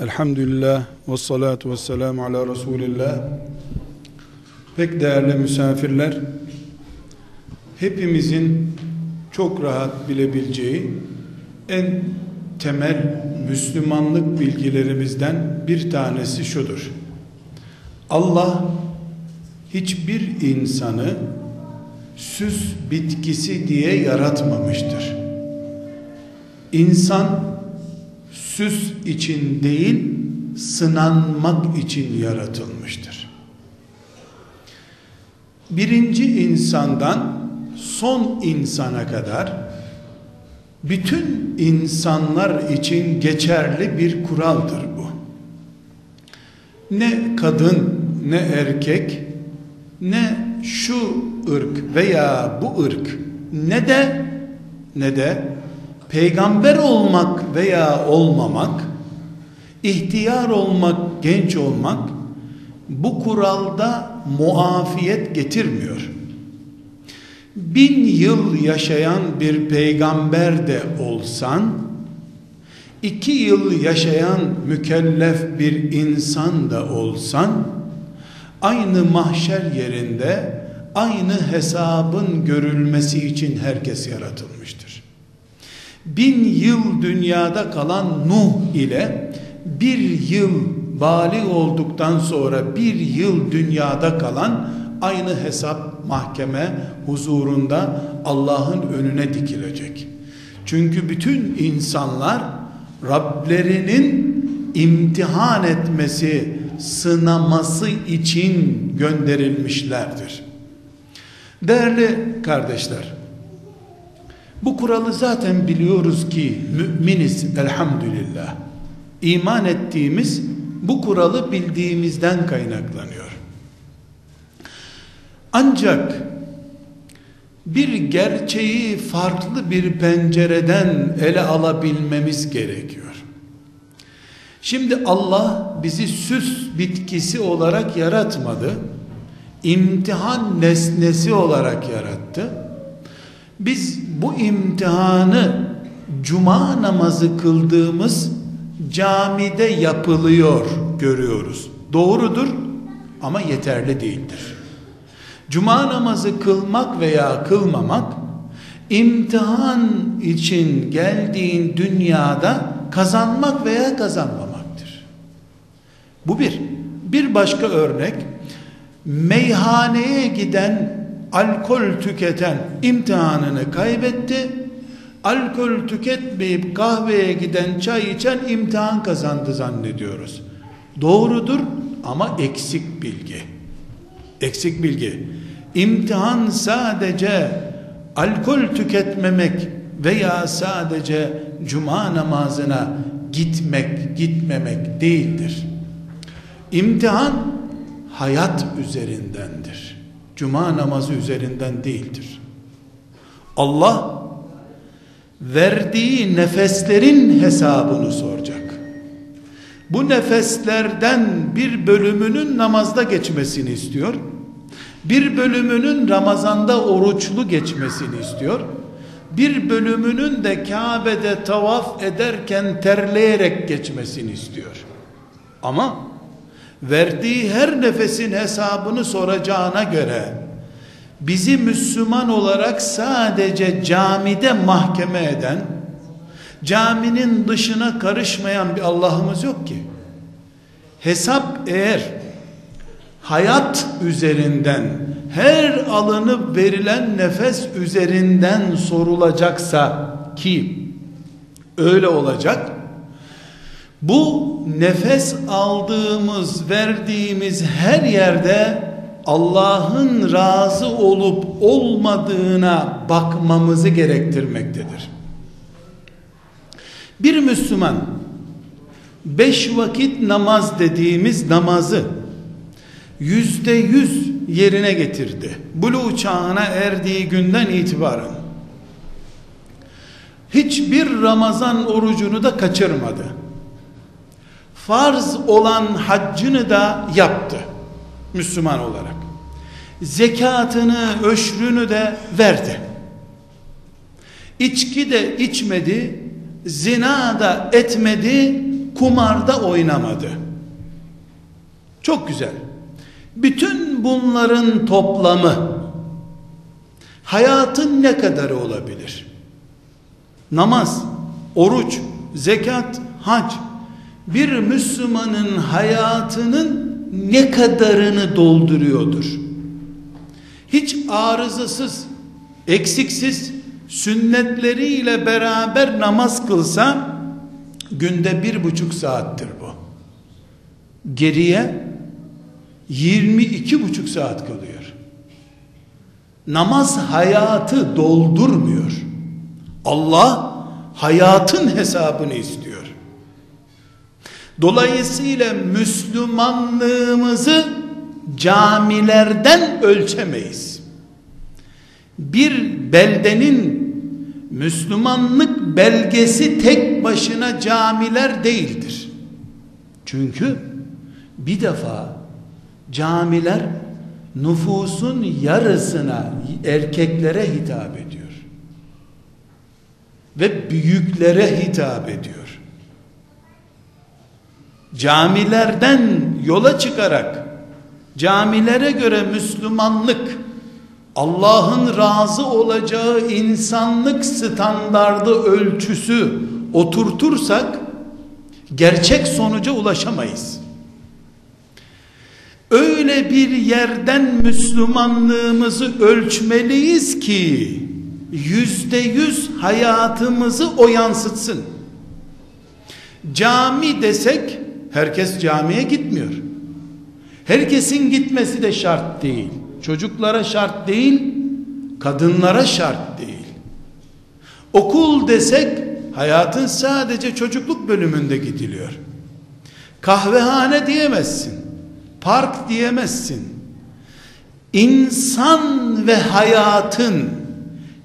Elhamdülillah ve salatu ve selamu ala Resulillah. Pek değerli misafirler, hepimizin çok rahat bilebileceği en temel Müslümanlık bilgilerimizden bir tanesi şudur. Allah hiçbir insanı süs bitkisi diye yaratmamıştır. İnsan süs için değil sınanmak için yaratılmıştır. Birinci insandan son insana kadar bütün insanlar için geçerli bir kuraldır bu. Ne kadın ne erkek ne şu ırk veya bu ırk ne de ne de peygamber olmak veya olmamak, ihtiyar olmak, genç olmak bu kuralda muafiyet getirmiyor. Bin yıl yaşayan bir peygamber de olsan, iki yıl yaşayan mükellef bir insan da olsan, aynı mahşer yerinde aynı hesabın görülmesi için herkes yaratılmıştır bin yıl dünyada kalan Nuh ile bir yıl bali olduktan sonra bir yıl dünyada kalan aynı hesap mahkeme huzurunda Allah'ın önüne dikilecek. Çünkü bütün insanlar Rablerinin imtihan etmesi, sınaması için gönderilmişlerdir. Değerli kardeşler, bu kuralı zaten biliyoruz ki müminiz elhamdülillah. İman ettiğimiz bu kuralı bildiğimizden kaynaklanıyor. Ancak bir gerçeği farklı bir pencereden ele alabilmemiz gerekiyor. Şimdi Allah bizi süs bitkisi olarak yaratmadı. İmtihan nesnesi olarak yarattı biz bu imtihanı cuma namazı kıldığımız camide yapılıyor görüyoruz. Doğrudur ama yeterli değildir. Cuma namazı kılmak veya kılmamak imtihan için geldiğin dünyada kazanmak veya kazanmamaktır. Bu bir. Bir başka örnek meyhaneye giden alkol tüketen imtihanını kaybetti. Alkol tüketmeyip kahveye giden çay içen imtihan kazandı zannediyoruz. Doğrudur ama eksik bilgi. Eksik bilgi. İmtihan sadece alkol tüketmemek veya sadece cuma namazına gitmek, gitmemek değildir. İmtihan hayat üzerindendir cuma namazı üzerinden değildir. Allah verdiği nefeslerin hesabını soracak. Bu nefeslerden bir bölümünün namazda geçmesini istiyor. Bir bölümünün Ramazanda oruçlu geçmesini istiyor. Bir bölümünün de Kabe'de tavaf ederken terleyerek geçmesini istiyor. Ama verdiği her nefesin hesabını soracağına göre bizi Müslüman olarak sadece camide mahkeme eden caminin dışına karışmayan bir Allah'ımız yok ki. Hesap eğer hayat üzerinden her alınıp verilen nefes üzerinden sorulacaksa ki öyle olacak bu nefes aldığımız, verdiğimiz her yerde Allah'ın razı olup olmadığına bakmamızı gerektirmektedir. Bir Müslüman beş vakit namaz dediğimiz namazı yüzde yüz yerine getirdi. Bulu çağına erdiği günden itibaren hiçbir Ramazan orucunu da kaçırmadı farz olan haccını da yaptı Müslüman olarak zekatını öşrünü de verdi içki de içmedi zina da etmedi kumarda oynamadı. Çok güzel. Bütün bunların toplamı hayatın ne kadarı olabilir? Namaz, oruç, zekat, hac bir Müslümanın hayatının ne kadarını dolduruyordur? Hiç arızasız, eksiksiz, sünnetleriyle beraber namaz kılsa günde bir buçuk saattir bu. Geriye 22 buçuk saat kalıyor. Namaz hayatı doldurmuyor. Allah hayatın hesabını istiyor. Dolayısıyla Müslümanlığımızı camilerden ölçemeyiz. Bir beldenin Müslümanlık belgesi tek başına camiler değildir. Çünkü bir defa camiler nüfusun yarısına erkeklere hitap ediyor. Ve büyüklere hitap ediyor. Camilerden yola çıkarak camilere göre Müslümanlık Allah'ın razı olacağı insanlık standardı ölçüsü oturtursak gerçek sonuca ulaşamayız. Öyle bir yerden Müslümanlığımızı ölçmeliyiz ki yüzde yüz hayatımızı o yansıtsın. Cami desek herkes camiye gitmiyor. Herkesin gitmesi de şart değil. Çocuklara şart değil, kadınlara şart değil. Okul desek hayatın sadece çocukluk bölümünde gidiliyor. Kahvehane diyemezsin. Park diyemezsin. İnsan ve hayatın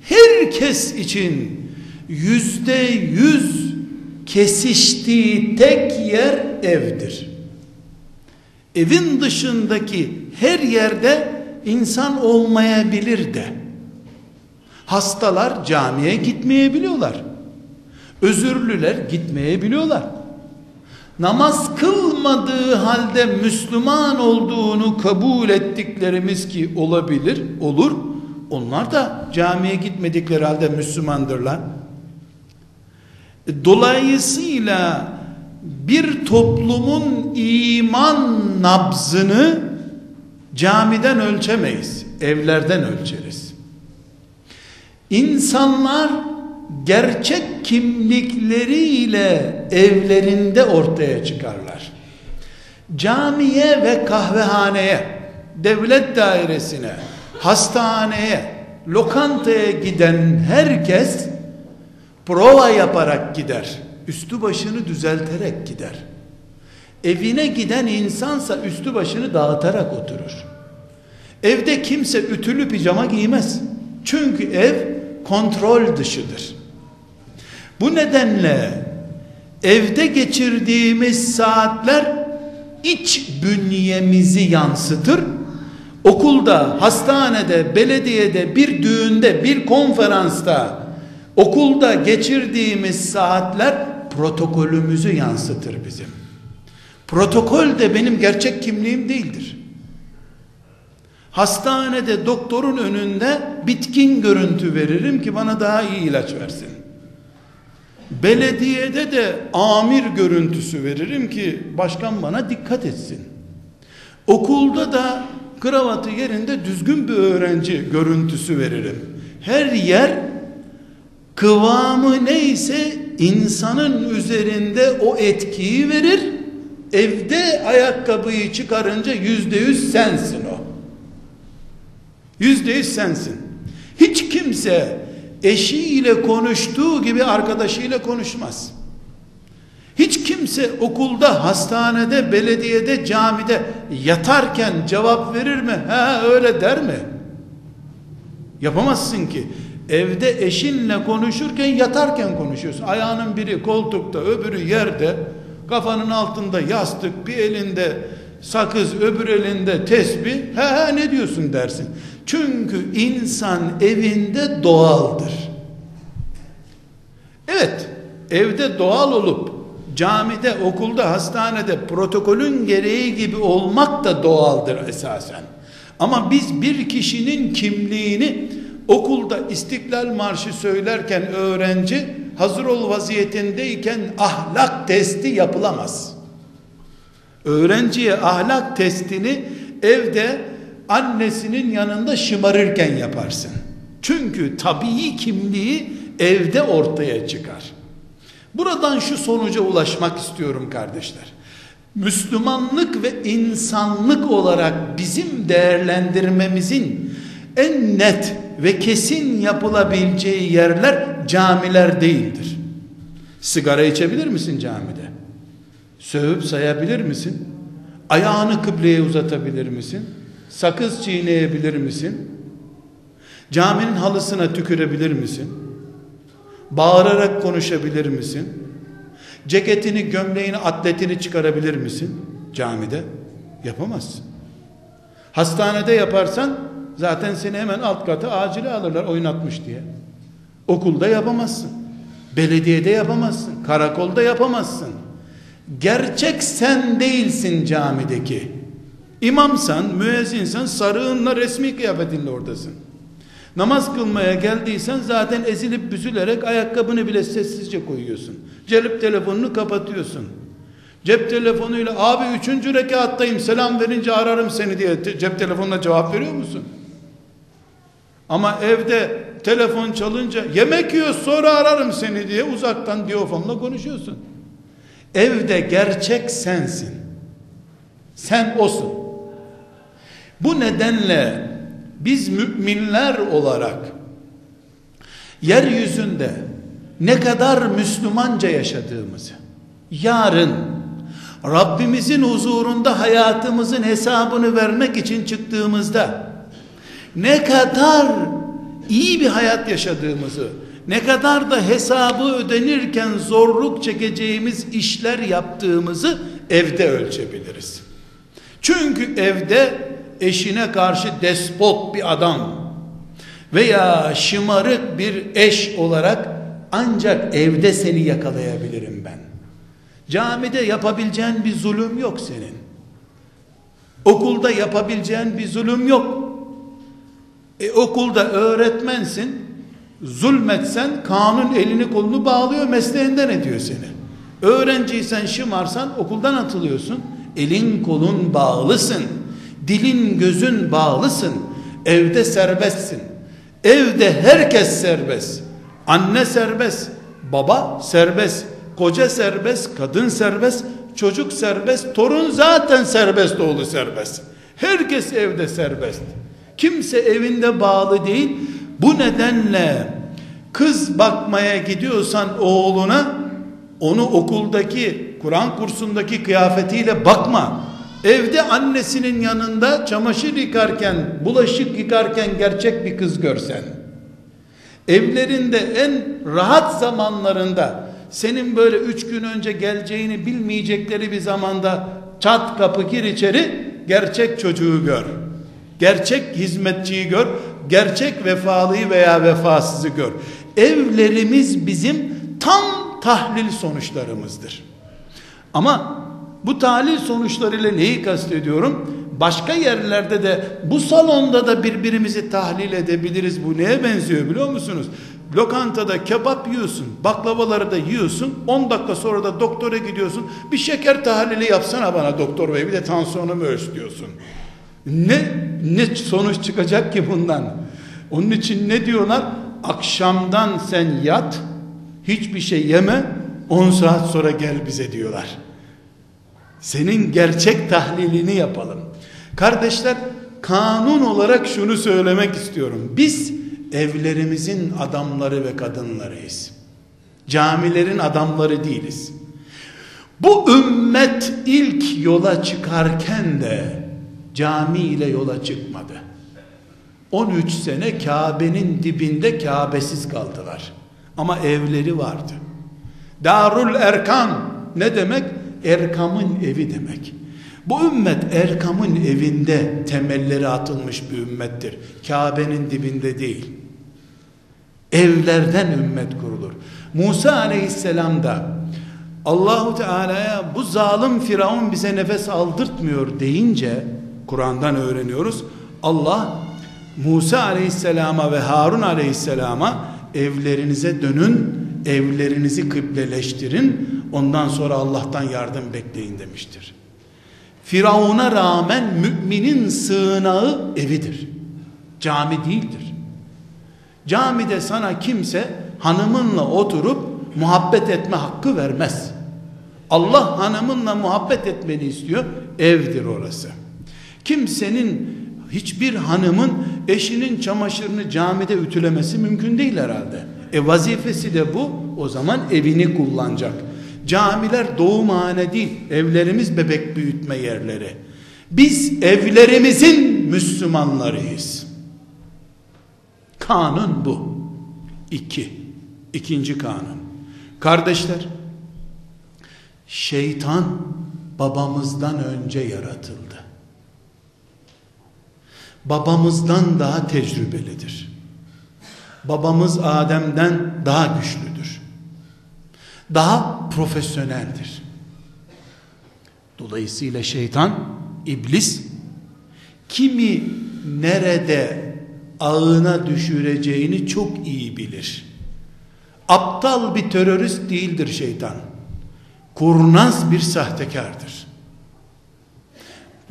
herkes için yüzde yüz kesiştiği tek yer evdir. Evin dışındaki her yerde insan olmayabilir de. Hastalar camiye gitmeyebiliyorlar. Özürlüler gitmeyebiliyorlar. Namaz kılmadığı halde Müslüman olduğunu kabul ettiklerimiz ki olabilir, olur. Onlar da camiye gitmedikleri halde Müslümandırlar. Dolayısıyla bir toplumun iman nabzını camiden ölçemeyiz. Evlerden ölçeriz. İnsanlar gerçek kimlikleriyle evlerinde ortaya çıkarlar. Camiye ve kahvehaneye, devlet dairesine, hastaneye, lokantaya giden herkes prova yaparak gider. Üstü başını düzelterek gider. Evine giden insansa üstü başını dağıtarak oturur. Evde kimse ütülü pijama giymez. Çünkü ev kontrol dışıdır. Bu nedenle evde geçirdiğimiz saatler iç bünyemizi yansıtır. Okulda, hastanede, belediyede, bir düğünde, bir konferansta, okulda geçirdiğimiz saatler protokolümüzü yansıtır bizim. Protokol de benim gerçek kimliğim değildir. Hastanede doktorun önünde bitkin görüntü veririm ki bana daha iyi ilaç versin. Belediyede de amir görüntüsü veririm ki başkan bana dikkat etsin. Okulda da kravatı yerinde düzgün bir öğrenci görüntüsü veririm. Her yer kıvamı neyse insanın üzerinde o etkiyi verir. Evde ayakkabıyı çıkarınca yüzde yüz sensin o. Yüzde yüz sensin. Hiç kimse eşiyle konuştuğu gibi arkadaşıyla konuşmaz. Hiç kimse okulda, hastanede, belediyede, camide yatarken cevap verir mi? Ha öyle der mi? Yapamazsın ki. Evde eşinle konuşurken yatarken konuşuyorsun. Ayağının biri koltukta, öbürü yerde, kafanın altında yastık, bir elinde sakız, öbür elinde tesbih. He he ne diyorsun dersin. Çünkü insan evinde doğaldır. Evet, evde doğal olup camide, okulda, hastanede protokolün gereği gibi olmak da doğaldır esasen. Ama biz bir kişinin kimliğini okulda İstiklal Marşı söylerken öğrenci hazır ol vaziyetindeyken ahlak testi yapılamaz. Öğrenciye ahlak testini evde annesinin yanında şımarırken yaparsın. Çünkü tabii kimliği evde ortaya çıkar. Buradan şu sonuca ulaşmak istiyorum kardeşler. Müslümanlık ve insanlık olarak bizim değerlendirmemizin en net ve kesin yapılabileceği yerler camiler değildir. Sigara içebilir misin camide? Sövüp sayabilir misin? Ayağını kıbleye uzatabilir misin? Sakız çiğneyebilir misin? Caminin halısına tükürebilir misin? Bağırarak konuşabilir misin? Ceketini, gömleğini, atletini çıkarabilir misin? Camide yapamazsın. Hastanede yaparsan zaten seni hemen alt kata acile alırlar oynatmış diye. Okulda yapamazsın. Belediyede yapamazsın. Karakolda yapamazsın. Gerçek sen değilsin camideki. İmamsan, müezzinsen sarığınla resmi kıyafetinle oradasın. Namaz kılmaya geldiysen zaten ezilip büzülerek ayakkabını bile sessizce koyuyorsun. Celip telefonunu kapatıyorsun. Cep telefonuyla abi üçüncü rekattayım selam verince ararım seni diye cep telefonuna cevap veriyor musun? Ama evde telefon çalınca yemek yiyor sonra ararım seni diye uzaktan diyofonla konuşuyorsun. Evde gerçek sensin. Sen osun. Bu nedenle biz müminler olarak yeryüzünde ne kadar Müslümanca yaşadığımızı yarın Rabbimizin huzurunda hayatımızın hesabını vermek için çıktığımızda ne kadar iyi bir hayat yaşadığımızı ne kadar da hesabı ödenirken zorluk çekeceğimiz işler yaptığımızı evde ölçebiliriz. Çünkü evde eşine karşı despot bir adam veya şımarık bir eş olarak ancak evde seni yakalayabilirim ben. Camide yapabileceğin bir zulüm yok senin. Okulda yapabileceğin bir zulüm yok. E, okulda öğretmensin. Zulmetsen kanun elini kolunu bağlıyor mesleğinden ediyor seni. Öğrenciysen şımarsan okuldan atılıyorsun. Elin kolun bağlısın. Dilin gözün bağlısın. Evde serbestsin. Evde herkes serbest. Anne serbest. Baba serbest. Koca serbest. Kadın serbest. Çocuk serbest. Torun zaten serbest oğlu serbest. Herkes evde serbest. Kimse evinde bağlı değil. Bu nedenle kız bakmaya gidiyorsan oğluna onu okuldaki Kur'an kursundaki kıyafetiyle bakma. Evde annesinin yanında çamaşır yıkarken, bulaşık yıkarken gerçek bir kız görsen. Evlerinde en rahat zamanlarında senin böyle üç gün önce geleceğini bilmeyecekleri bir zamanda çat kapı gir içeri gerçek çocuğu gör. Gerçek hizmetçiyi gör. Gerçek vefalıyı veya vefasızı gör. Evlerimiz bizim tam tahlil sonuçlarımızdır. Ama bu tahlil sonuçlarıyla neyi kastediyorum? Başka yerlerde de bu salonda da birbirimizi tahlil edebiliriz. Bu neye benziyor biliyor musunuz? Lokantada kebap yiyorsun, baklavaları da yiyorsun. 10 dakika sonra da doktora gidiyorsun. Bir şeker tahlili yapsana bana doktor bey. Bir de tansiyonumu ölç diyorsun. Ne ne sonuç çıkacak ki bundan? Onun için ne diyorlar? Akşamdan sen yat, hiçbir şey yeme, 10 saat sonra gel bize diyorlar. Senin gerçek tahlilini yapalım. Kardeşler kanun olarak şunu söylemek istiyorum. Biz evlerimizin adamları ve kadınlarıyız. Camilerin adamları değiliz. Bu ümmet ilk yola çıkarken de cami ile yola çıkmadı. 13 sene Kabe'nin dibinde Kabe'siz kaldılar. Ama evleri vardı. Darul Erkam ne demek? Erkam'ın evi demek. Bu ümmet Erkam'ın evinde temelleri atılmış bir ümmettir. Kabe'nin dibinde değil. Evlerden ümmet kurulur. Musa aleyhisselam da Allahu Teala'ya bu zalim Firavun bize nefes aldırtmıyor deyince Kur'an'dan öğreniyoruz. Allah Musa Aleyhisselam'a ve Harun Aleyhisselam'a evlerinize dönün, evlerinizi kıbleleştirin, ondan sonra Allah'tan yardım bekleyin demiştir. Firavun'a rağmen müminin sığınağı evidir. Cami değildir. Camide sana kimse hanımınla oturup muhabbet etme hakkı vermez. Allah hanımınla muhabbet etmeni istiyor. Evdir orası. Kimsenin hiçbir hanımın eşinin çamaşırını camide ütülemesi mümkün değil herhalde. E vazifesi de bu. O zaman evini kullanacak. Camiler doğumhane değil. Evlerimiz bebek büyütme yerleri. Biz evlerimizin Müslümanlarıyız. Kanun bu. İki. İkinci kanun. Kardeşler, şeytan babamızdan önce yaratıldı. Babamızdan daha tecrübelidir. Babamız Adem'den daha güçlüdür. Daha profesyoneldir. Dolayısıyla şeytan, iblis kimi nerede ağına düşüreceğini çok iyi bilir. Aptal bir terörist değildir şeytan. Kurnaz bir sahtekardır.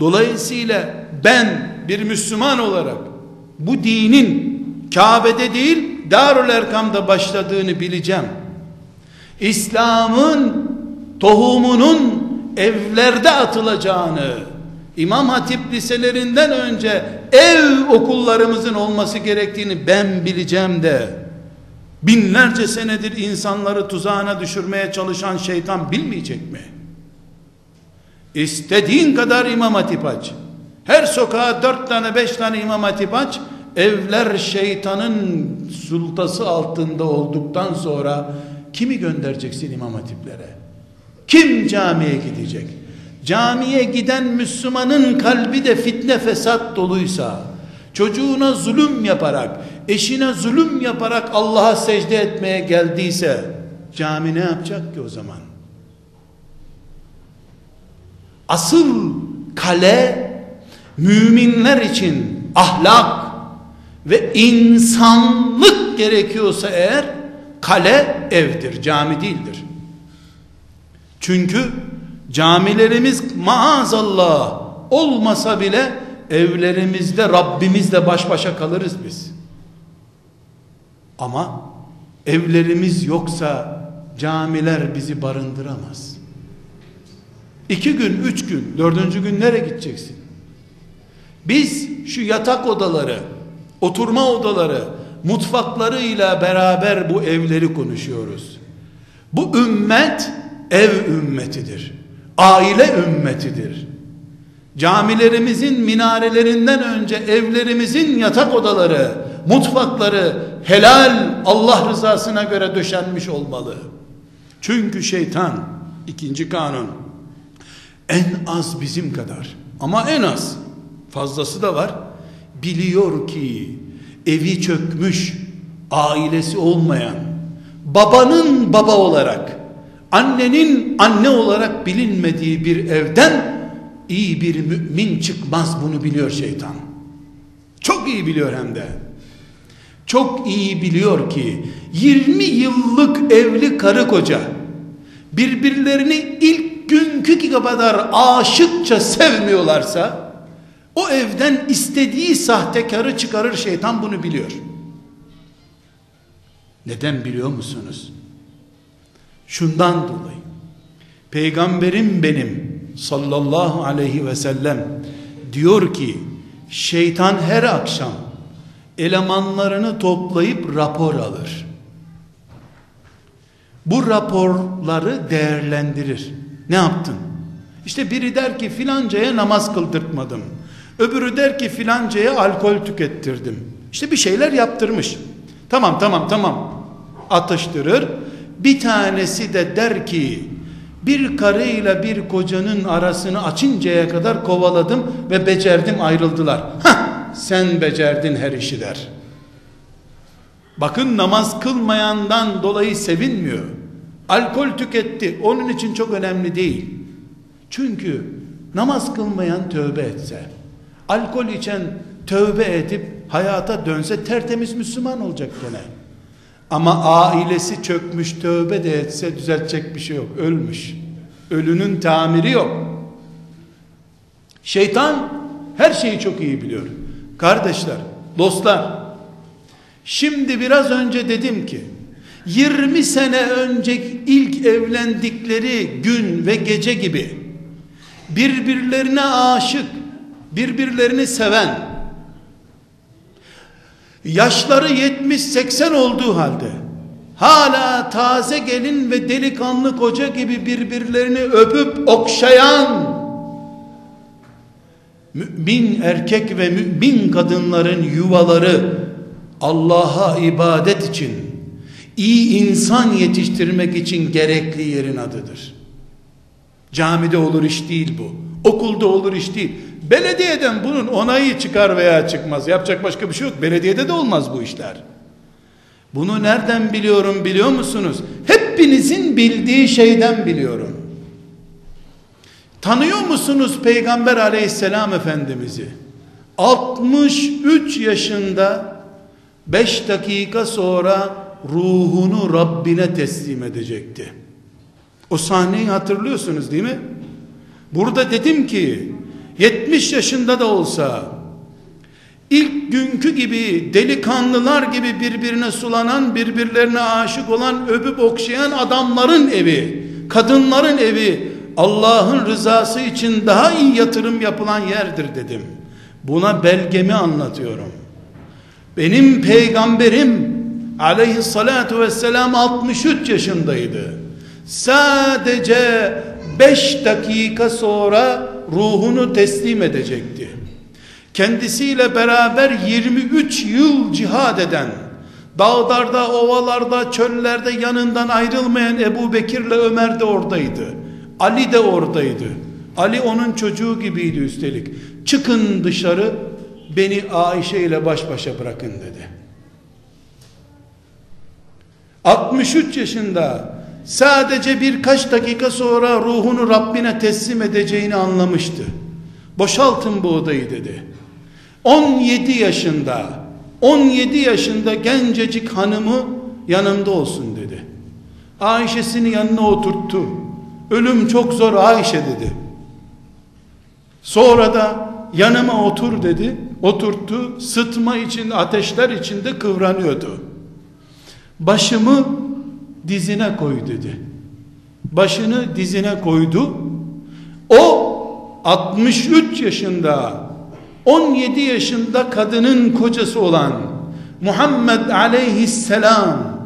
Dolayısıyla ben bir Müslüman olarak bu dinin Kabe'de değil Darül Erkam'da başladığını bileceğim. İslam'ın tohumunun evlerde atılacağını İmam Hatip liselerinden önce ev okullarımızın olması gerektiğini ben bileceğim de binlerce senedir insanları tuzağına düşürmeye çalışan şeytan bilmeyecek mi? İstediğin kadar imam hatip aç. Her sokağa dört tane beş tane imam hatip aç. Evler şeytanın sultası altında olduktan sonra kimi göndereceksin imam hatiplere? Kim camiye gidecek? Camiye giden Müslümanın kalbi de fitne fesat doluysa, çocuğuna zulüm yaparak, eşine zulüm yaparak Allah'a secde etmeye geldiyse, cami ne yapacak ki o zaman? Asıl kale, müminler için ahlak ve insanlık gerekiyorsa eğer, kale evdir, cami değildir. Çünkü camilerimiz maazallah olmasa bile evlerimizde Rabbimizle baş başa kalırız biz. Ama evlerimiz yoksa camiler bizi barındıramaz. İki gün, üç gün, dördüncü gün nereye gideceksin? Biz şu yatak odaları, oturma odaları, mutfaklarıyla beraber bu evleri konuşuyoruz. Bu ümmet ev ümmetidir. Aile ümmetidir. Camilerimizin minarelerinden önce evlerimizin yatak odaları, mutfakları helal Allah rızasına göre döşenmiş olmalı. Çünkü şeytan ikinci kanun en az bizim kadar ama en az fazlası da var biliyor ki evi çökmüş ailesi olmayan babanın baba olarak annenin anne olarak bilinmediği bir evden iyi bir mümin çıkmaz bunu biliyor şeytan. Çok iyi biliyor hem de. Çok iyi biliyor ki 20 yıllık evli karı koca birbirlerini ilk günkü kadar aşıkça sevmiyorlarsa o evden istediği sahtekarı çıkarır şeytan bunu biliyor. Neden biliyor musunuz? Şundan dolayı peygamberim benim sallallahu aleyhi ve sellem diyor ki şeytan her akşam elemanlarını toplayıp rapor alır. Bu raporları değerlendirir. Ne yaptın? İşte biri der ki filancaya namaz kıldırtmadım. Öbürü der ki filancaya alkol tükettirdim. İşte bir şeyler yaptırmış. Tamam tamam tamam atıştırır. Bir tanesi de der ki bir karıyla bir kocanın arasını açıncaya kadar kovaladım ve becerdim ayrıldılar. Hah sen becerdin her işi der. Bakın namaz kılmayandan dolayı sevinmiyor. Alkol tüketti. Onun için çok önemli değil. Çünkü namaz kılmayan tövbe etse, alkol içen tövbe edip hayata dönse tertemiz Müslüman olacak gene. Ama ailesi çökmüş tövbe de etse düzeltecek bir şey yok. Ölmüş. Ölünün tamiri yok. Şeytan her şeyi çok iyi biliyor. Kardeşler, dostlar, şimdi biraz önce dedim ki 20 sene önce ilk evlendikleri gün ve gece gibi birbirlerine aşık, birbirlerini seven, yaşları 70-80 olduğu halde hala taze gelin ve delikanlı koca gibi birbirlerini öpüp okşayan mümin erkek ve mümin kadınların yuvaları Allah'a ibadet için iyi insan yetiştirmek için gerekli yerin adıdır. Camide olur iş değil bu. Okulda olur iş değil. Belediyeden bunun onayı çıkar veya çıkmaz. Yapacak başka bir şey yok. Belediyede de olmaz bu işler. Bunu nereden biliyorum biliyor musunuz? Hepinizin bildiği şeyden biliyorum. Tanıyor musunuz Peygamber aleyhisselam efendimizi? 63 yaşında 5 dakika sonra ruhunu Rabbine teslim edecekti. O sahneyi hatırlıyorsunuz değil mi? Burada dedim ki 70 yaşında da olsa ilk günkü gibi delikanlılar gibi birbirine sulanan birbirlerine aşık olan öpüp okşayan adamların evi kadınların evi Allah'ın rızası için daha iyi yatırım yapılan yerdir dedim. Buna belgemi anlatıyorum. Benim peygamberim aleyhissalatu vesselam 63 yaşındaydı. Sadece 5 dakika sonra ruhunu teslim edecekti. Kendisiyle beraber 23 yıl cihad eden, dağlarda, ovalarda, çöllerde yanından ayrılmayan Ebu Bekir'le Ömer de oradaydı. Ali de oradaydı. Ali onun çocuğu gibiydi üstelik. Çıkın dışarı beni Ayşe ile baş başa bırakın dedi. 63 yaşında sadece birkaç dakika sonra ruhunu Rabbine teslim edeceğini anlamıştı. Boşaltın bu odayı dedi. 17 yaşında 17 yaşında gencecik hanımı yanımda olsun dedi. Ayşe'sini yanına oturttu. Ölüm çok zor Ayşe dedi. Sonra da yanıma otur dedi. Oturttu. Sıtma için ateşler içinde kıvranıyordu. Başımı dizine koy dedi. Başını dizine koydu. O 63 yaşında 17 yaşında kadının kocası olan Muhammed aleyhisselam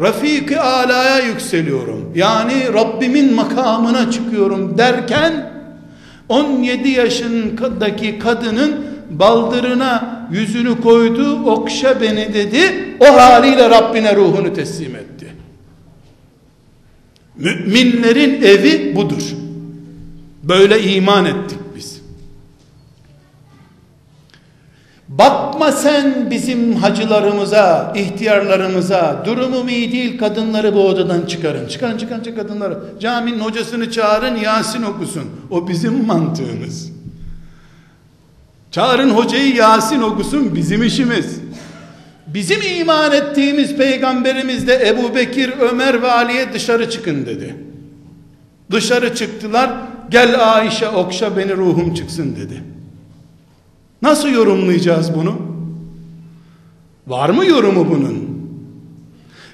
Rafik-i alaya yükseliyorum. Yani Rabbimin makamına çıkıyorum derken 17 yaşındaki kadının baldırına yüzünü koydu, okşa beni dedi. O haliyle Rabbine ruhunu teslim etti. Müminlerin evi budur. Böyle iman ettik biz. Bakma sen bizim hacılarımıza, ihtiyarlarımıza, durumu iyi değil kadınları bu odadan çıkarın. Çıkarın çıkarın çıkarın kadınları. Caminin hocasını çağırın Yasin okusun. O bizim mantığımız. Çağırın hocayı Yasin okusun bizim işimiz. Bizim iman ettiğimiz peygamberimiz de Ebu Bekir, Ömer ve Ali'ye dışarı çıkın dedi. Dışarı çıktılar. Gel Ayşe okşa beni ruhum çıksın dedi. Nasıl yorumlayacağız bunu? Var mı yorumu bunun?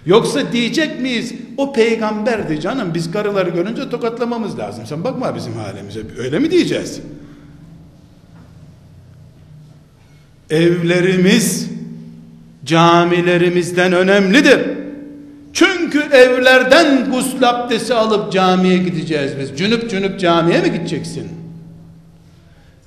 Yoksa diyecek miyiz o peygamberdi canım biz karıları görünce tokatlamamız lazım. Sen bakma bizim halimize. Öyle mi diyeceğiz? Evlerimiz camilerimizden önemlidir. Çünkü evlerden gusül abdesti alıp camiye gideceğiz biz. Cünüp cünüp camiye mi gideceksin?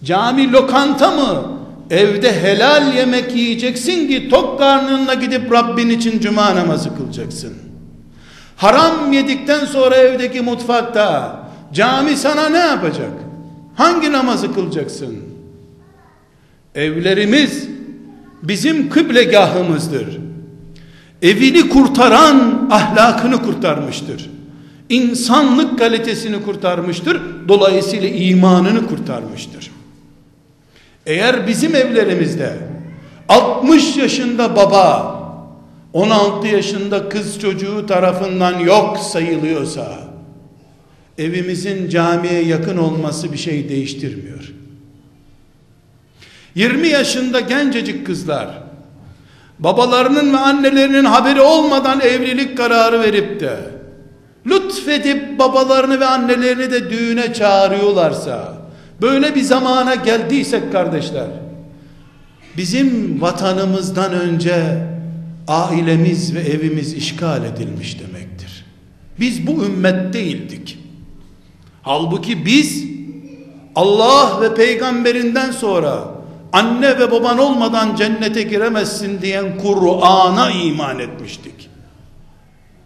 Cami lokanta mı? Evde helal yemek yiyeceksin ki tok karnınla gidip Rabbin için cuma namazı kılacaksın. Haram yedikten sonra evdeki mutfakta cami sana ne yapacak? Hangi namazı kılacaksın? Evlerimiz bizim kıblegahımızdır. Evini kurtaran ahlakını kurtarmıştır. insanlık kalitesini kurtarmıştır. Dolayısıyla imanını kurtarmıştır. Eğer bizim evlerimizde 60 yaşında baba 16 yaşında kız çocuğu tarafından yok sayılıyorsa evimizin camiye yakın olması bir şey değiştirmiyor. 20 yaşında gencecik kızlar babalarının ve annelerinin haberi olmadan evlilik kararı verip de lütfedip babalarını ve annelerini de düğüne çağırıyorlarsa böyle bir zamana geldiysek kardeşler bizim vatanımızdan önce ailemiz ve evimiz işgal edilmiş demektir. Biz bu ümmet değildik. Halbuki biz Allah ve peygamberinden sonra anne ve baban olmadan cennete giremezsin diyen Kur'an'a iman etmiştik.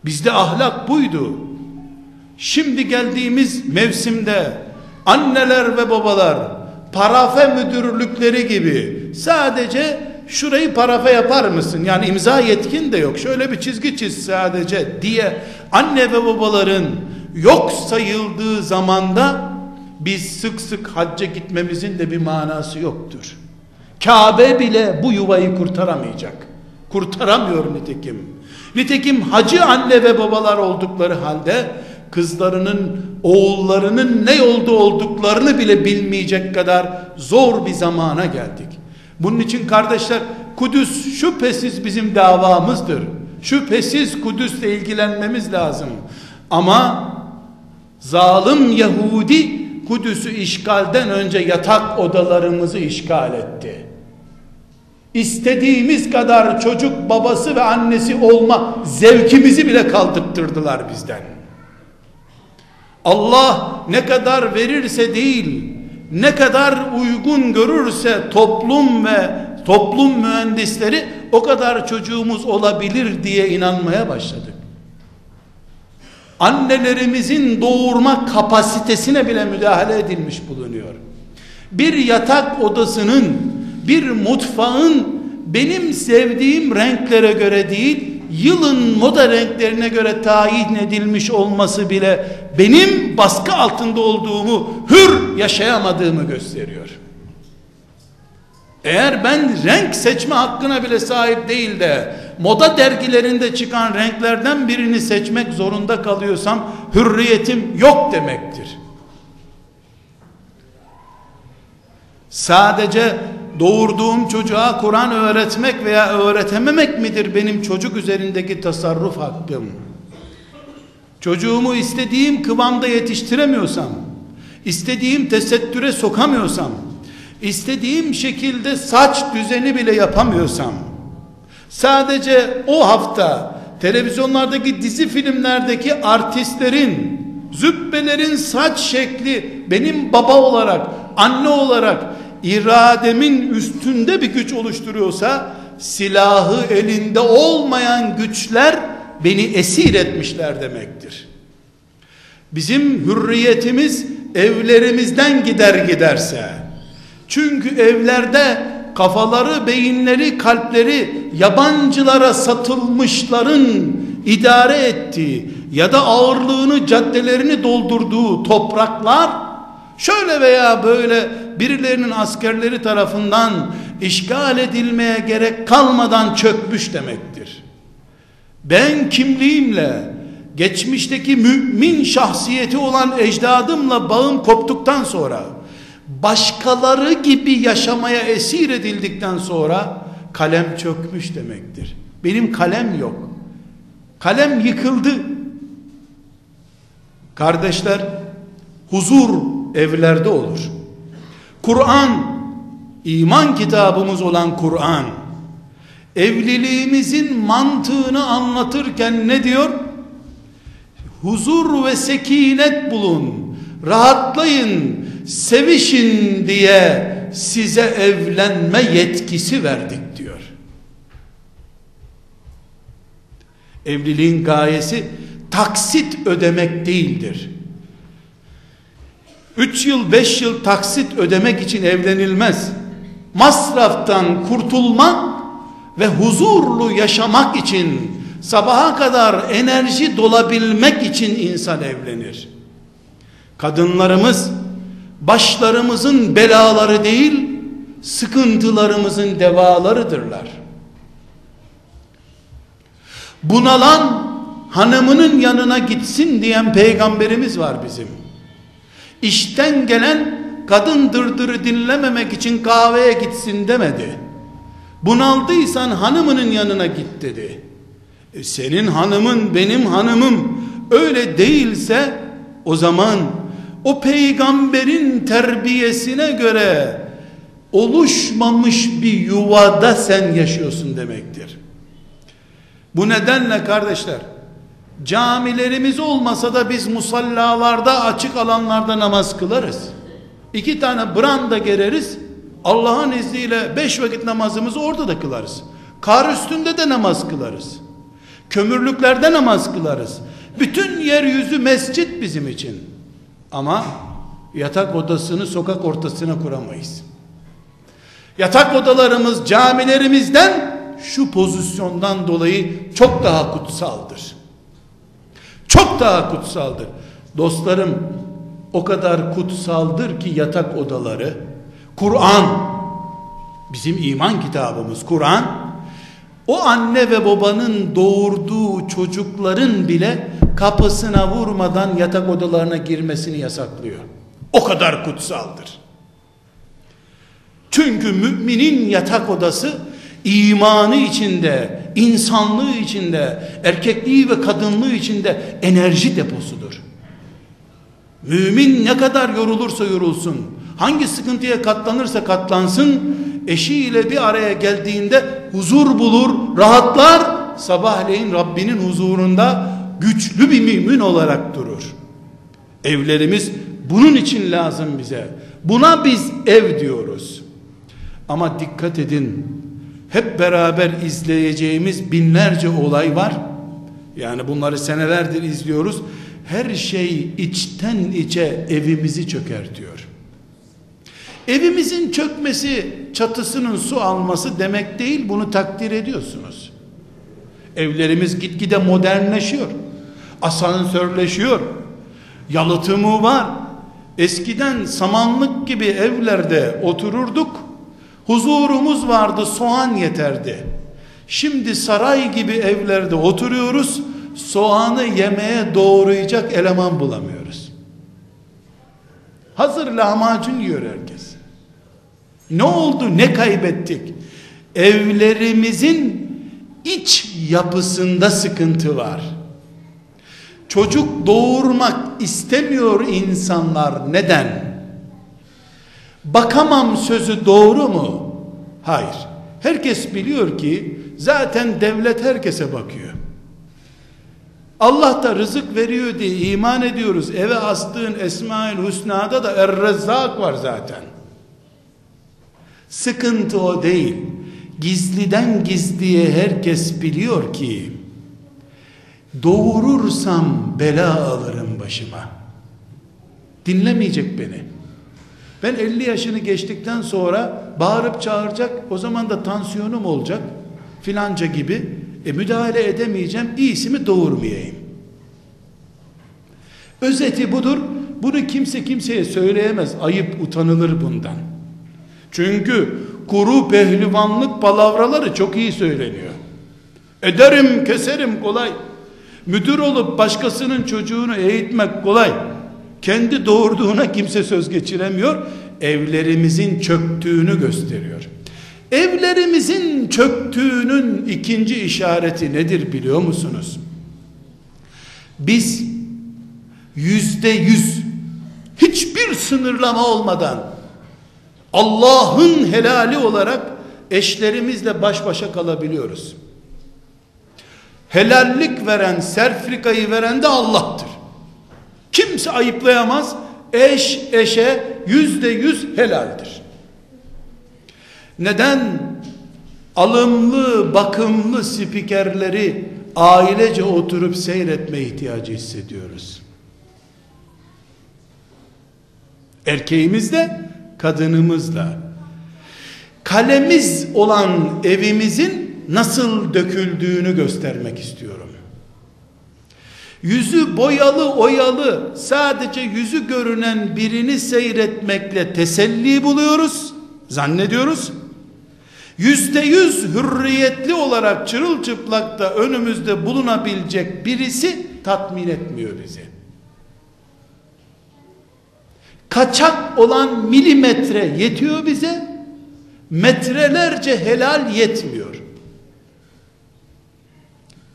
Bizde ahlak buydu. Şimdi geldiğimiz mevsimde anneler ve babalar parafe müdürlükleri gibi sadece şurayı parafe yapar mısın? Yani imza yetkin de yok. Şöyle bir çizgi çiz sadece diye anne ve babaların yok sayıldığı zamanda biz sık sık hacca gitmemizin de bir manası yoktur. Kabe bile bu yuvayı kurtaramayacak. Kurtaramıyor nitekim. Nitekim hacı anne ve babalar oldukları halde kızlarının, oğullarının ne yolda olduklarını bile bilmeyecek kadar zor bir zamana geldik. Bunun için kardeşler Kudüs şüphesiz bizim davamızdır. Şüphesiz Kudüs'le ilgilenmemiz lazım. Ama zalim Yahudi Kudüs'ü işgalden önce yatak odalarımızı işgal etti. İstediğimiz kadar çocuk babası ve annesi olma zevkimizi bile kaldırttırdılar bizden. Allah ne kadar verirse değil, ne kadar uygun görürse toplum ve toplum mühendisleri o kadar çocuğumuz olabilir diye inanmaya başladık. Annelerimizin doğurma kapasitesine bile müdahale edilmiş bulunuyor. Bir yatak odasının, bir mutfağın benim sevdiğim renklere göre değil, yılın moda renklerine göre tayin edilmiş olması bile benim baskı altında olduğumu, hür yaşayamadığımı gösteriyor. Eğer ben renk seçme hakkına bile sahip değil de moda dergilerinde çıkan renklerden birini seçmek zorunda kalıyorsam hürriyetim yok demektir. Sadece doğurduğum çocuğa Kur'an öğretmek veya öğretememek midir benim çocuk üzerindeki tasarruf hakkım? Çocuğumu istediğim kıvamda yetiştiremiyorsam, istediğim tesettüre sokamıyorsam, istediğim şekilde saç düzeni bile yapamıyorsam, sadece o hafta televizyonlardaki dizi filmlerdeki artistlerin, zübbelerin saç şekli benim baba olarak, anne olarak irademin üstünde bir güç oluşturuyorsa silahı elinde olmayan güçler beni esir etmişler demektir. Bizim hürriyetimiz evlerimizden gider giderse çünkü evlerde kafaları, beyinleri, kalpleri yabancılara satılmışların idare ettiği ya da ağırlığını caddelerini doldurduğu topraklar şöyle veya böyle birilerinin askerleri tarafından işgal edilmeye gerek kalmadan çökmüş demektir. Ben kimliğimle geçmişteki mümin şahsiyeti olan ecdadımla bağım koptuktan sonra başkaları gibi yaşamaya esir edildikten sonra kalem çökmüş demektir. Benim kalem yok. Kalem yıkıldı. Kardeşler huzur evlerde olur. Kur'an iman kitabımız olan Kur'an evliliğimizin mantığını anlatırken ne diyor? Huzur ve sekinet bulun. Rahatlayın, sevişin diye size evlenme yetkisi verdik diyor. Evliliğin gayesi taksit ödemek değildir. Üç yıl beş yıl taksit ödemek için evlenilmez. Masraftan kurtulmak ve huzurlu yaşamak için sabaha kadar enerji dolabilmek için insan evlenir. Kadınlarımız başlarımızın belaları değil, sıkıntılarımızın devalarıdırlar. Bunalan hanımının yanına gitsin diyen peygamberimiz var bizim. İşten gelen kadın dırdırı dinlememek için kahveye gitsin demedi. Bunaldıysan hanımının yanına git dedi. E senin hanımın benim hanımım öyle değilse o zaman o peygamberin terbiyesine göre oluşmamış bir yuvada sen yaşıyorsun demektir. Bu nedenle kardeşler camilerimiz olmasa da biz musallalarda açık alanlarda namaz kılarız. İki tane branda gereriz. Allah'ın izniyle beş vakit namazımızı orada da kılarız. Kar üstünde de namaz kılarız. Kömürlüklerde namaz kılarız. Bütün yeryüzü mescit bizim için. Ama yatak odasını sokak ortasına kuramayız. Yatak odalarımız camilerimizden şu pozisyondan dolayı çok daha kutsaldır. Çok daha kutsaldır. Dostlarım o kadar kutsaldır ki yatak odaları Kur'an bizim iman kitabımız Kur'an o anne ve babanın doğurduğu çocukların bile kapısına vurmadan yatak odalarına girmesini yasaklıyor. O kadar kutsaldır. Çünkü müminin yatak odası imanı içinde, insanlığı içinde, erkekliği ve kadınlığı içinde enerji deposudur. Mümin ne kadar yorulursa yorulsun, hangi sıkıntıya katlanırsa katlansın, eşiyle bir araya geldiğinde huzur bulur, rahatlar, sabahleyin Rabbinin huzurunda güçlü bir mümin olarak durur. Evlerimiz bunun için lazım bize. Buna biz ev diyoruz. Ama dikkat edin, hep beraber izleyeceğimiz binlerce olay var. Yani bunları senelerdir izliyoruz. Her şey içten içe evimizi çökertiyor. Evimizin çökmesi, çatısının su alması demek değil, bunu takdir ediyorsunuz. Evlerimiz gitgide modernleşiyor. Asansörleşiyor. Yalıtımı var. Eskiden samanlık gibi evlerde otururduk. Huzurumuz vardı, soğan yeterdi. Şimdi saray gibi evlerde oturuyoruz. Soğanı yemeye doğrayacak eleman bulamıyoruz. Hazır lahmacun yiyor herkes. Ne oldu? Ne kaybettik? Evlerimizin iç yapısında sıkıntı var. Çocuk doğurmak istemiyor insanlar. Neden? Bakamam sözü doğru mu? Hayır. Herkes biliyor ki zaten devlet herkese bakıyor. Allah da rızık veriyor diye iman ediyoruz. Eve astığın Esmaül Hüsna'da da Er-Rezzak var zaten. Sıkıntı o değil. Gizliden gizliye herkes biliyor ki doğurursam bela alırım başıma. Dinlemeyecek beni. Ben 50 yaşını geçtikten sonra bağırıp çağıracak, o zaman da tansiyonum olacak filanca gibi. E müdahale edemeyeceğim, iyisi mi doğurmayayım. Özeti budur. Bunu kimse kimseye söyleyemez. Ayıp utanılır bundan. Çünkü kuru pehlivanlık palavraları çok iyi söyleniyor. Ederim keserim kolay. Müdür olup başkasının çocuğunu eğitmek kolay. Kendi doğurduğuna kimse söz geçiremiyor. Evlerimizin çöktüğünü gösteriyor. Evlerimizin çöktüğünün ikinci işareti nedir biliyor musunuz? Biz yüzde yüz hiçbir sınırlama olmadan Allah'ın helali olarak eşlerimizle baş başa kalabiliyoruz. Helallik veren, serfrikayı veren de Allah'tır. Kimse ayıplayamaz. Eş eşe yüzde yüz helaldir. Neden? Alımlı, bakımlı spikerleri ailece oturup seyretme ihtiyacı hissediyoruz. Erkeğimizle, kadınımızla kalemiz olan evimizin nasıl döküldüğünü göstermek istiyorum. Yüzü boyalı oyalı sadece yüzü görünen birini seyretmekle teselli buluyoruz, zannediyoruz. Yüzde yüz hürriyetli olarak çırılçıplakta önümüzde bulunabilecek birisi tatmin etmiyor bizi. Kaçak olan milimetre yetiyor bize, metrelerce helal yetmiyor.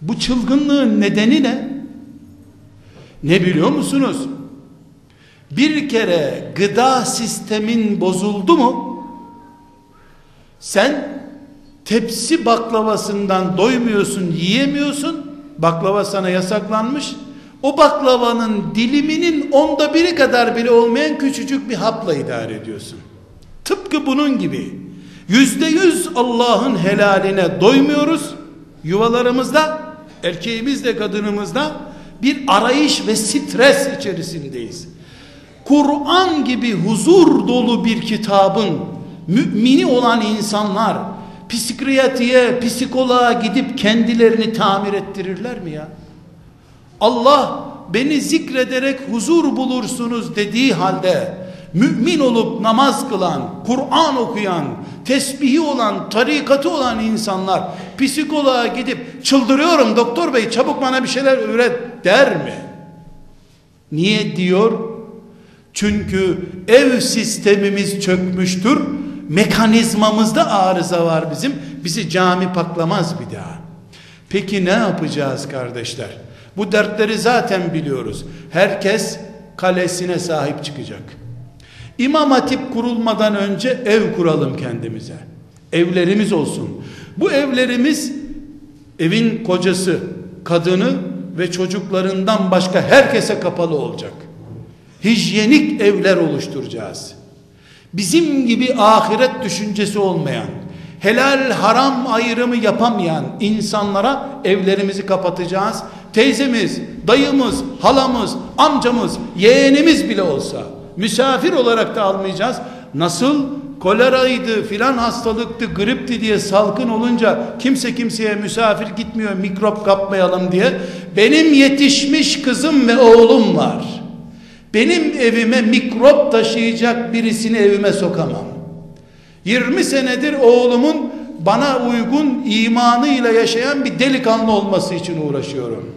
Bu çılgınlığın nedeni ne? Ne biliyor musunuz? Bir kere gıda sistemin bozuldu mu? Sen tepsi baklavasından doymuyorsun, yiyemiyorsun. Baklava sana yasaklanmış. O baklavanın diliminin onda biri kadar bile olmayan küçücük bir hapla idare ediyorsun. Tıpkı bunun gibi. Yüzde yüz Allah'ın helaline doymuyoruz. Yuvalarımızda, erkeğimizde, kadınımızda bir arayış ve stres içerisindeyiz. Kur'an gibi huzur dolu bir kitabın mümini olan insanlar psikiyatriye, psikoloğa gidip kendilerini tamir ettirirler mi ya? Allah beni zikrederek huzur bulursunuz dediği halde mümin olup namaz kılan, Kur'an okuyan, tesbihi olan, tarikatı olan insanlar psikoloğa gidip çıldırıyorum doktor bey çabuk bana bir şeyler üret der mi? Niye diyor? Çünkü ev sistemimiz çökmüştür. Mekanizmamızda arıza var bizim. Bizi cami paklamaz bir daha. Peki ne yapacağız kardeşler? Bu dertleri zaten biliyoruz. Herkes kalesine sahip çıkacak. İmam Hatip kurulmadan önce ev kuralım kendimize. Evlerimiz olsun. Bu evlerimiz evin kocası, kadını ve çocuklarından başka herkese kapalı olacak. Hijyenik evler oluşturacağız. Bizim gibi ahiret düşüncesi olmayan, helal haram ayrımı yapamayan insanlara evlerimizi kapatacağız. Teyzemiz, dayımız, halamız, amcamız, yeğenimiz bile olsa misafir olarak da almayacağız. Nasıl koleraydı filan hastalıktı gripti diye salgın olunca kimse kimseye misafir gitmiyor mikrop kapmayalım diye. Benim yetişmiş kızım ve oğlum var. Benim evime mikrop taşıyacak birisini evime sokamam. 20 senedir oğlumun bana uygun imanıyla yaşayan bir delikanlı olması için uğraşıyorum.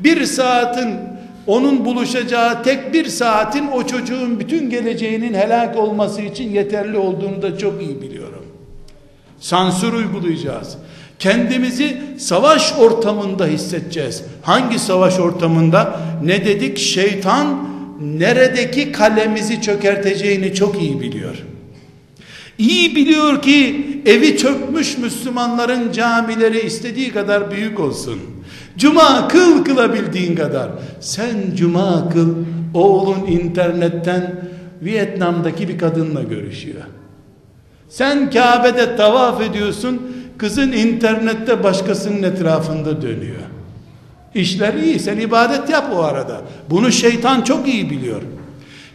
Bir saatin onun buluşacağı tek bir saatin o çocuğun bütün geleceğinin helak olması için yeterli olduğunu da çok iyi biliyorum. Sansür uygulayacağız. Kendimizi savaş ortamında hissedeceğiz. Hangi savaş ortamında? Ne dedik? Şeytan neredeki kalemizi çökerteceğini çok iyi biliyor. İyi biliyor ki evi çökmüş Müslümanların camileri istediği kadar büyük olsun. Cuma kıl kılabildiğin kadar. Sen cuma kıl oğlun internetten Vietnam'daki bir kadınla görüşüyor. Sen Kabe'de tavaf ediyorsun. Kızın internette başkasının etrafında dönüyor. İşler iyi. Sen ibadet yap o arada. Bunu şeytan çok iyi biliyor.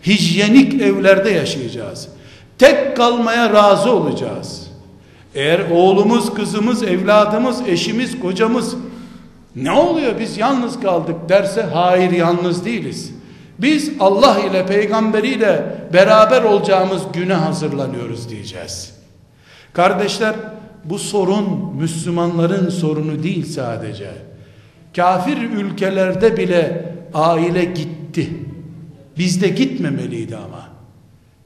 Hijyenik evlerde yaşayacağız. Tek kalmaya razı olacağız. Eğer oğlumuz, kızımız, evladımız, eşimiz, kocamız ne oluyor biz yalnız kaldık derse hayır yalnız değiliz. Biz Allah ile peygamberiyle beraber olacağımız güne hazırlanıyoruz diyeceğiz. Kardeşler bu sorun Müslümanların sorunu değil sadece. Kafir ülkelerde bile aile gitti. Bizde gitmemeliydi ama.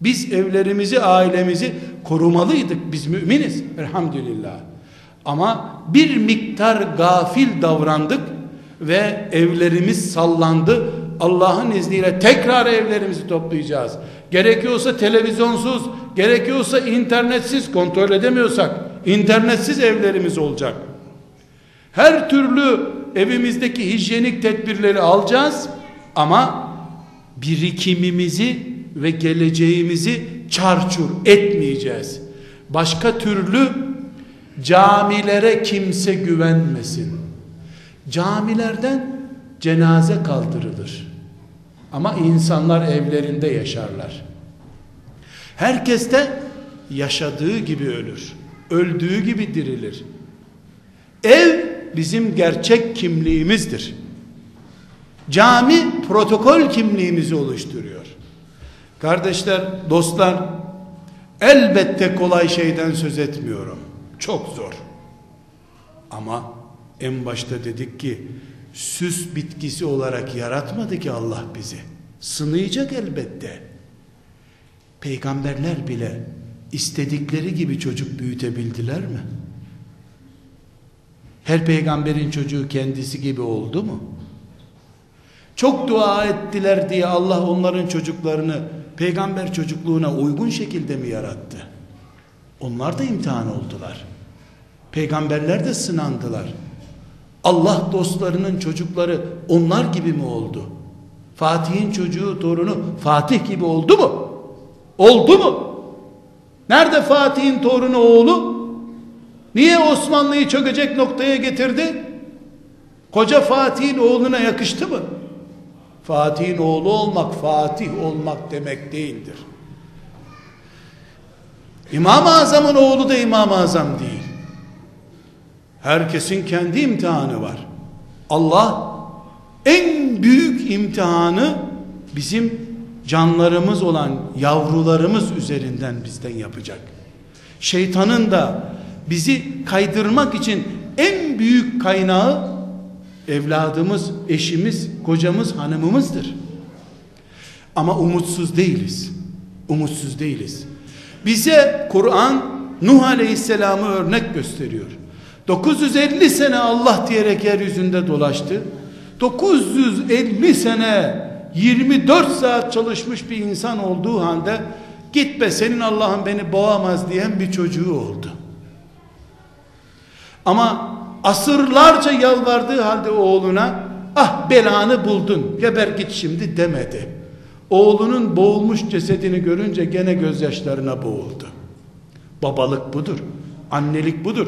Biz evlerimizi, ailemizi korumalıydık. Biz müminiz elhamdülillah. Ama bir miktar gafil davrandık ve evlerimiz sallandı. Allah'ın izniyle tekrar evlerimizi toplayacağız. Gerekiyorsa televizyonsuz, gerekiyorsa internetsiz kontrol edemiyorsak internetsiz evlerimiz olacak. Her türlü evimizdeki hijyenik tedbirleri alacağız ama birikimimizi ve geleceğimizi çarçur etmeyeceğiz. Başka türlü camilere kimse güvenmesin. Camilerden cenaze kaldırılır. Ama insanlar evlerinde yaşarlar. Herkes de yaşadığı gibi ölür. Öldüğü gibi dirilir. Ev bizim gerçek kimliğimizdir. Cami protokol kimliğimizi oluşturuyor. Kardeşler, dostlar, elbette kolay şeyden söz etmiyorum. Çok zor. Ama en başta dedik ki süs bitkisi olarak yaratmadı ki Allah bizi. Sınayacak elbette. Peygamberler bile istedikleri gibi çocuk büyütebildiler mi? Her peygamberin çocuğu kendisi gibi oldu mu? Çok dua ettiler diye Allah onların çocuklarını peygamber çocukluğuna uygun şekilde mi yarattı? Onlar da imtihan oldular. Peygamberler de sınandılar. Allah dostlarının çocukları onlar gibi mi oldu? Fatih'in çocuğu torunu Fatih gibi oldu mu? Oldu mu? Nerede Fatih'in torunu oğlu? Niye Osmanlı'yı çökecek noktaya getirdi? Koca Fatih'in oğluna yakıştı mı? Fatih'in oğlu olmak, Fatih olmak demek değildir. İmam-ı Azam'ın oğlu da İmam-ı Azam değil. Herkesin kendi imtihanı var. Allah en büyük imtihanı bizim canlarımız olan yavrularımız üzerinden bizden yapacak. Şeytanın da bizi kaydırmak için en büyük kaynağı evladımız, eşimiz, kocamız, hanımımızdır. Ama umutsuz değiliz. Umutsuz değiliz. Bize Kur'an Nuh Aleyhisselam'ı örnek gösteriyor. 950 sene Allah diyerek yeryüzünde dolaştı. 950 sene 24 saat çalışmış bir insan olduğu halde git be senin Allah'ın beni boğamaz diyen bir çocuğu oldu. Ama asırlarca yalvardığı halde oğluna ah belanı buldun geber git şimdi demedi. Oğlunun boğulmuş cesedini görünce gene gözyaşlarına boğuldu. Babalık budur. Annelik budur.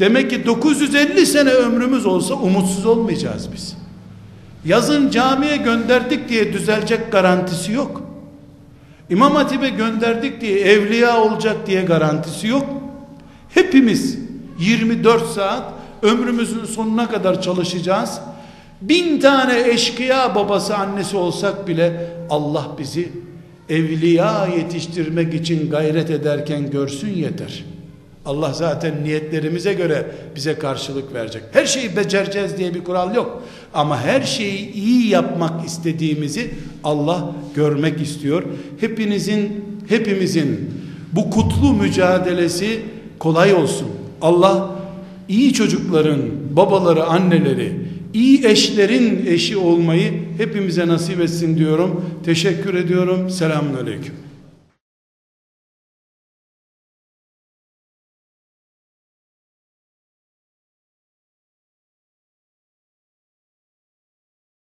Demek ki 950 sene ömrümüz olsa umutsuz olmayacağız biz. Yazın camiye gönderdik diye düzelecek garantisi yok. İmam Hatip'e gönderdik diye evliya olacak diye garantisi yok. Hepimiz 24 saat ömrümüzün sonuna kadar çalışacağız. Bin tane eşkıya babası annesi olsak bile Allah bizi evliya yetiştirmek için gayret ederken görsün yeter. Allah zaten niyetlerimize göre bize karşılık verecek. Her şeyi becereceğiz diye bir kural yok. Ama her şeyi iyi yapmak istediğimizi Allah görmek istiyor. Hepinizin, hepimizin bu kutlu mücadelesi kolay olsun. Allah iyi çocukların babaları, anneleri, iyi eşlerin eşi olmayı hepimize nasip etsin diyorum. Teşekkür ediyorum. Selamun Aleyküm.